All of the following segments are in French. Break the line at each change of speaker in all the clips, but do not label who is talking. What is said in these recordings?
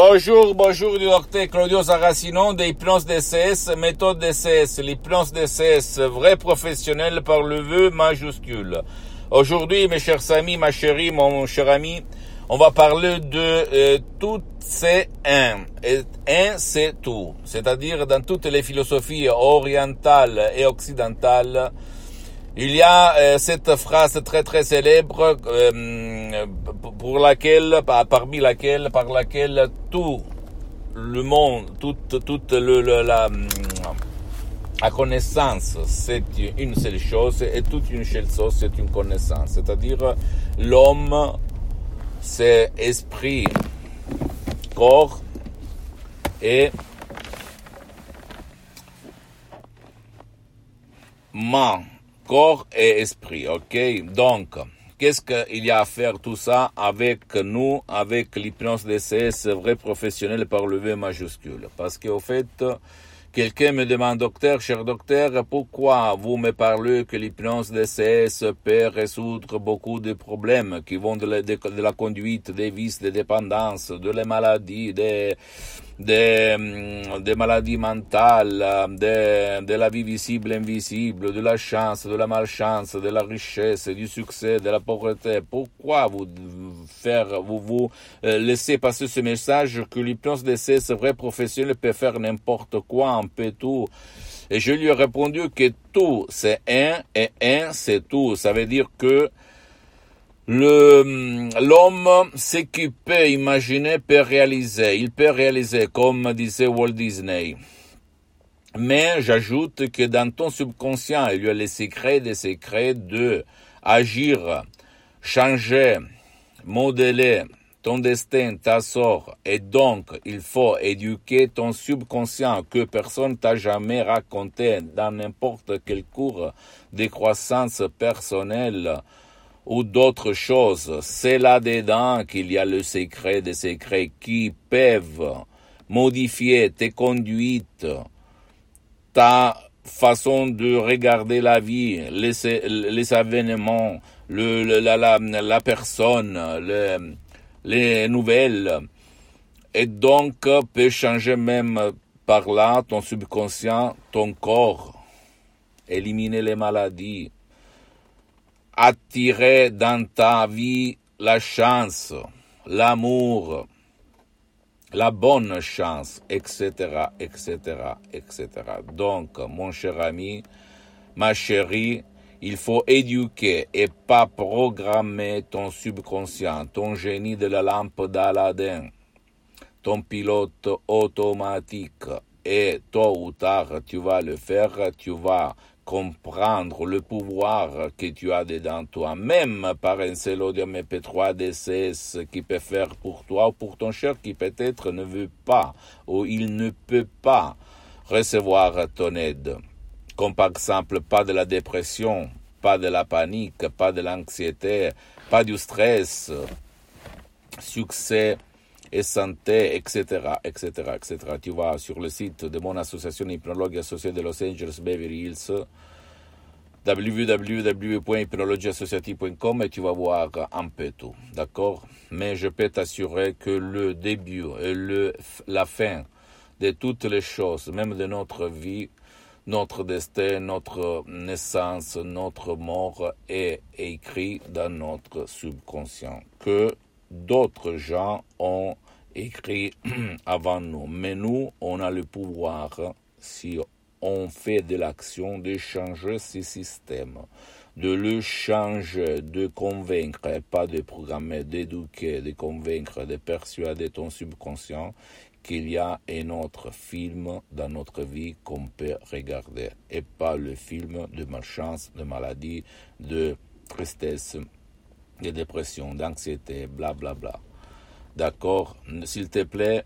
Bonjour, bonjour du docteur Claudio Saracino d'Hypnose DCS, méthode DCS, l'hypnose DCS, vrai professionnel par le vœu majuscule. Aujourd'hui, mes chers amis, ma chérie, mon cher ami, on va parler de euh, tout c'est un. Et un, c'est tout. C'est-à-dire, dans toutes les philosophies orientales et occidentales, il y a euh, cette phrase très très célèbre euh, pour laquelle, parmi laquelle, par laquelle tout le monde, toute, toute le, la, la connaissance, c'est une seule chose, et toute une seule chose, c'est une connaissance. C'est-à-dire, l'homme, c'est esprit, corps et main corps et esprit, ok? Donc, qu'est-ce qu'il y a à faire tout ça avec nous, avec l'hypnose DCS vrai professionnel par le V majuscule? Parce qu'au fait, quelqu'un me demande, docteur, cher docteur, pourquoi vous me parlez que l'hypnose DCS peut résoudre beaucoup de problèmes qui vont de la, de, la conduite, des vices, des dépendances, de les maladies, des des, mm, des maladies mentales, de, de la vie visible, invisible, de la chance, de la malchance, de la richesse, du succès, de la pauvreté. Pourquoi vous faire, vous vous euh, laissez passer ce message que l'hypnose d'essai, c'est vrai professionnel, peut faire n'importe quoi, un peu tout. Et je lui ai répondu que tout, c'est un, et un, c'est tout. Ça veut dire que le, l'homme, ce qu'il peut imaginer, peut réaliser. Il peut réaliser, comme disait Walt Disney. Mais j'ajoute que dans ton subconscient, il y a les secrets des secrets de agir, changer, modeler ton destin, ta sort. Et donc, il faut éduquer ton subconscient que personne t'a jamais raconté dans n'importe quel cours de croissance personnelle ou d'autres choses. C'est là-dedans qu'il y a le secret des secrets qui peuvent modifier tes conduites, ta façon de regarder la vie, les, les événements, le, la, la, personne, le, les nouvelles, et donc peut changer même par là ton subconscient, ton corps, éliminer les maladies, attirer dans ta vie la chance, l'amour, la bonne chance, etc., etc., etc. Donc, mon cher ami, ma chérie, il faut éduquer et pas programmer ton subconscient, ton génie de la lampe d'Aladin, ton pilote automatique. Et tôt ou tard, tu vas le faire, tu vas comprendre le pouvoir que tu as dedans toi, même par un seul audio MP3 DCS qui peut faire pour toi ou pour ton cher qui peut-être ne veut pas ou il ne peut pas recevoir ton aide. Comme par exemple pas de la dépression, pas de la panique, pas de l'anxiété, pas du stress, succès et santé, etc., etc., etc. Tu vas sur le site de mon association hypnologue associée de Los Angeles Beverly Hills, www.hypnologieassociative.com et tu vas voir un peu tout, d'accord? Mais je peux t'assurer que le début et le, la fin de toutes les choses, même de notre vie, notre destin, notre naissance, notre mort est écrit dans notre subconscient. Que d'autres gens ont écrit avant nous. Mais nous, on a le pouvoir, si on fait de l'action, de changer ce système, de le changer, de convaincre, pas de programmer, d'éduquer, de convaincre, de persuader ton subconscient qu'il y a un autre film dans notre vie qu'on peut regarder. Et pas le film de malchance, de maladie, de tristesse, de dépression, d'anxiété, bla bla bla. D'accord? S'il te plaît,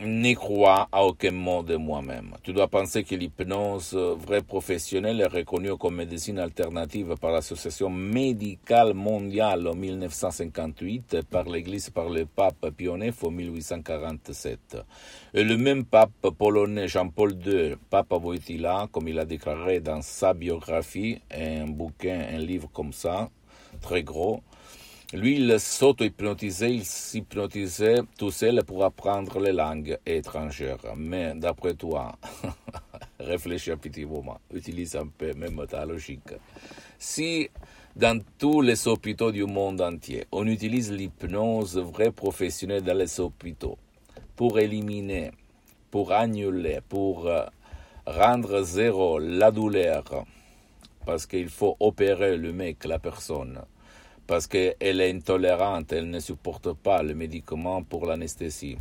n'y crois à aucun mot de moi-même. Tu dois penser que l'hypnose vraie professionnelle est reconnue comme médecine alternative par l'Association médicale mondiale en 1958, par l'Église, par le pape Pionnet en 1847. Et le même pape polonais Jean-Paul II, pape Wojtyla, comme il a déclaré dans sa biographie, un bouquin, un livre comme ça, très gros, lui, il s'auto-hypnotisait, il s'hypnotisait tout seul pour apprendre les langues étrangères. Mais d'après toi, réfléchis un petit moment, utilise un peu même ta logique. Si dans tous les hôpitaux du monde entier, on utilise l'hypnose vraie professionnelle dans les hôpitaux pour éliminer, pour annuler, pour euh, rendre zéro la douleur, parce qu'il faut opérer le mec, la personne parce qu'elle est intolérante, elle ne supporte pas le médicament pour l'anesthésie.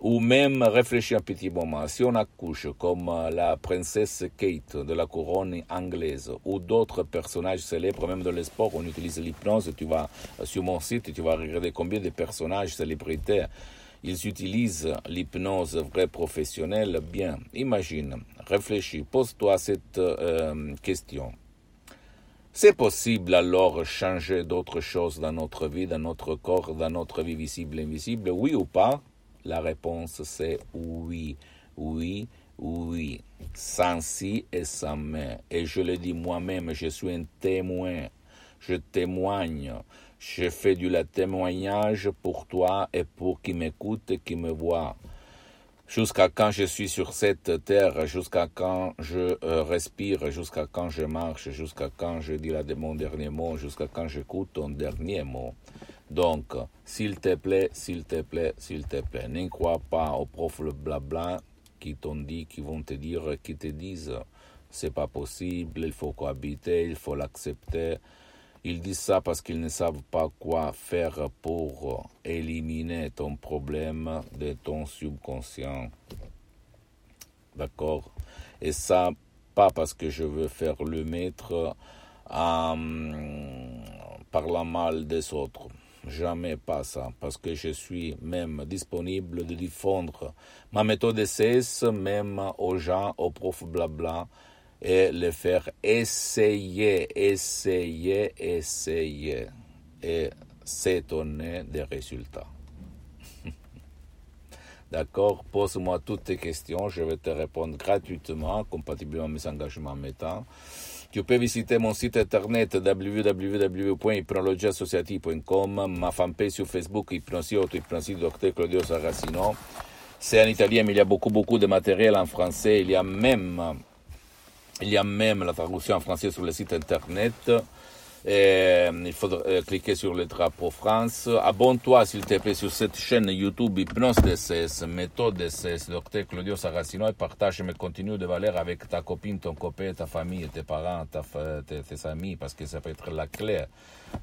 Ou même réfléchir un petit moment, si on accouche comme la princesse Kate de la couronne anglaise ou d'autres personnages célèbres, même dans le sport, on utilise l'hypnose, tu vas sur mon site, tu vas regarder combien de personnages célébrités ils utilisent l'hypnose vraie professionnelle bien. Imagine, réfléchis, pose-toi cette euh, question. C'est possible alors changer d'autres choses dans notre vie, dans notre corps, dans notre vie visible et invisible, oui ou pas? La réponse c'est oui, oui, oui, sans si et sans mais. Et je le dis moi-même, je suis un témoin, je témoigne, je fais du témoignage pour toi et pour qui m'écoute et qui me voit jusqu'à quand je suis sur cette terre, jusqu'à quand je euh, respire, jusqu'à quand je marche, jusqu'à quand je dis mon dernier mot, jusqu'à quand j'écoute ton dernier mot? Donc, s'il te plaît, s'il te plaît, s'il te plaît, ne crois pas aux profs blabla qui t'ont dit, qui vont te dire, qui te disent, c'est pas possible, il faut cohabiter, il faut l'accepter. Ils disent ça parce qu'ils ne savent pas quoi faire pour éliminer ton problème de ton subconscient. D'accord? Et ça, pas parce que je veux faire le maître en parlant mal des autres. Jamais pas ça, parce que je suis même disponible de diffondre ma méthode CS même aux gens, aux profs blabla, et le faire essayer, essayer, essayer et s'étonner des résultats. D'accord Pose-moi toutes tes questions, je vais te répondre gratuitement, compatiblement à mes engagements méta. Tu peux visiter mon site internet www.hypnologieassociative.com, ma fanpage sur Facebook, Hypnosie Auto Hypnosie Dr Claudio Saracino. C'est en italien, mais il y a beaucoup, beaucoup de matériel en français. Il y a même il y a même la traduction en français sur le site internet. Et il faut euh, cliquer sur le drapeau France. Abonne-toi, s'il te plaît, sur cette chaîne YouTube Hypnose DCS, méthode DCS, docteur Claudio Saracino, et partage mes contenus de valeur avec ta copine, ton copain, ta famille, tes parents, ta, tes, tes, amis, parce que ça peut être la clé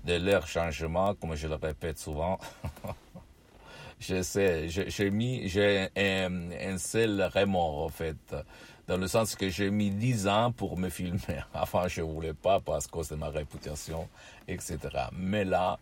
de leur changement, comme je le répète souvent. je sais, j'ai mis, j'ai un, un seul remords, en fait dans le sens que j'ai mis 10 ans pour me filmer. Avant, je ne voulais pas parce que c'est ma réputation, etc. Mais là,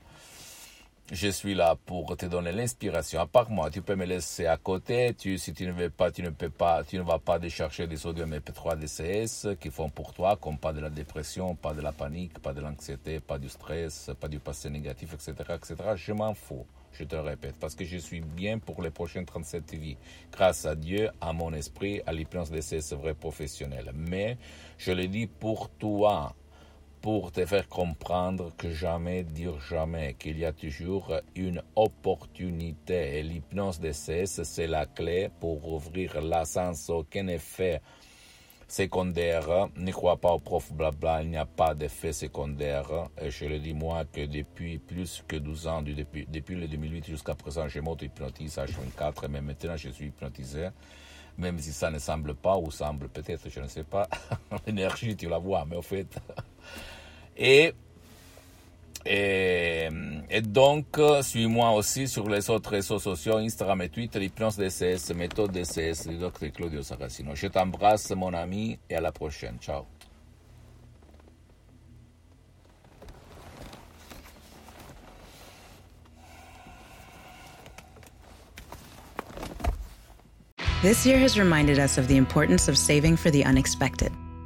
je suis là pour te donner l'inspiration. À part moi, tu peux me laisser à côté. Tu, si tu ne veux pas, tu ne peux pas, tu ne vas pas décharger des audios MP3 DCS qui font pour toi, comme pas de la dépression, pas de la panique, pas de l'anxiété, pas du stress, pas du passé négatif, etc., etc. Je m'en fous je te répète, parce que je suis bien pour les prochaines 37 vies, grâce à Dieu, à mon esprit, à l'hypnose de ces vrais professionnels. Mais je le dis pour toi, pour te faire comprendre que jamais dire jamais, qu'il y a toujours une opportunité. Et l'hypnose de c'est la clé pour ouvrir la sans aucun effet secondaire. Ne crois pas au prof blabla, il n'y a pas d'effet secondaire. Et je le dis moi que depuis plus que 12 ans, depuis, depuis le 2008 jusqu'à présent, je m'auto-hypnotise à 24 mais maintenant je suis hypnotisé. Même si ça ne semble pas, ou semble peut-être, je ne sais pas. L'énergie, tu la vois, mais au fait. Et, et, et donc, suis-moi aussi sur les autres réseaux sociaux, Instagram et Twitter, Hypnose DCS, Méthode DCS, du docteur Claudio Saracino. Je t'embrasse, mon ami, et à la prochaine. Ciao.
This year has reminded us of the importance of saving for the unexpected.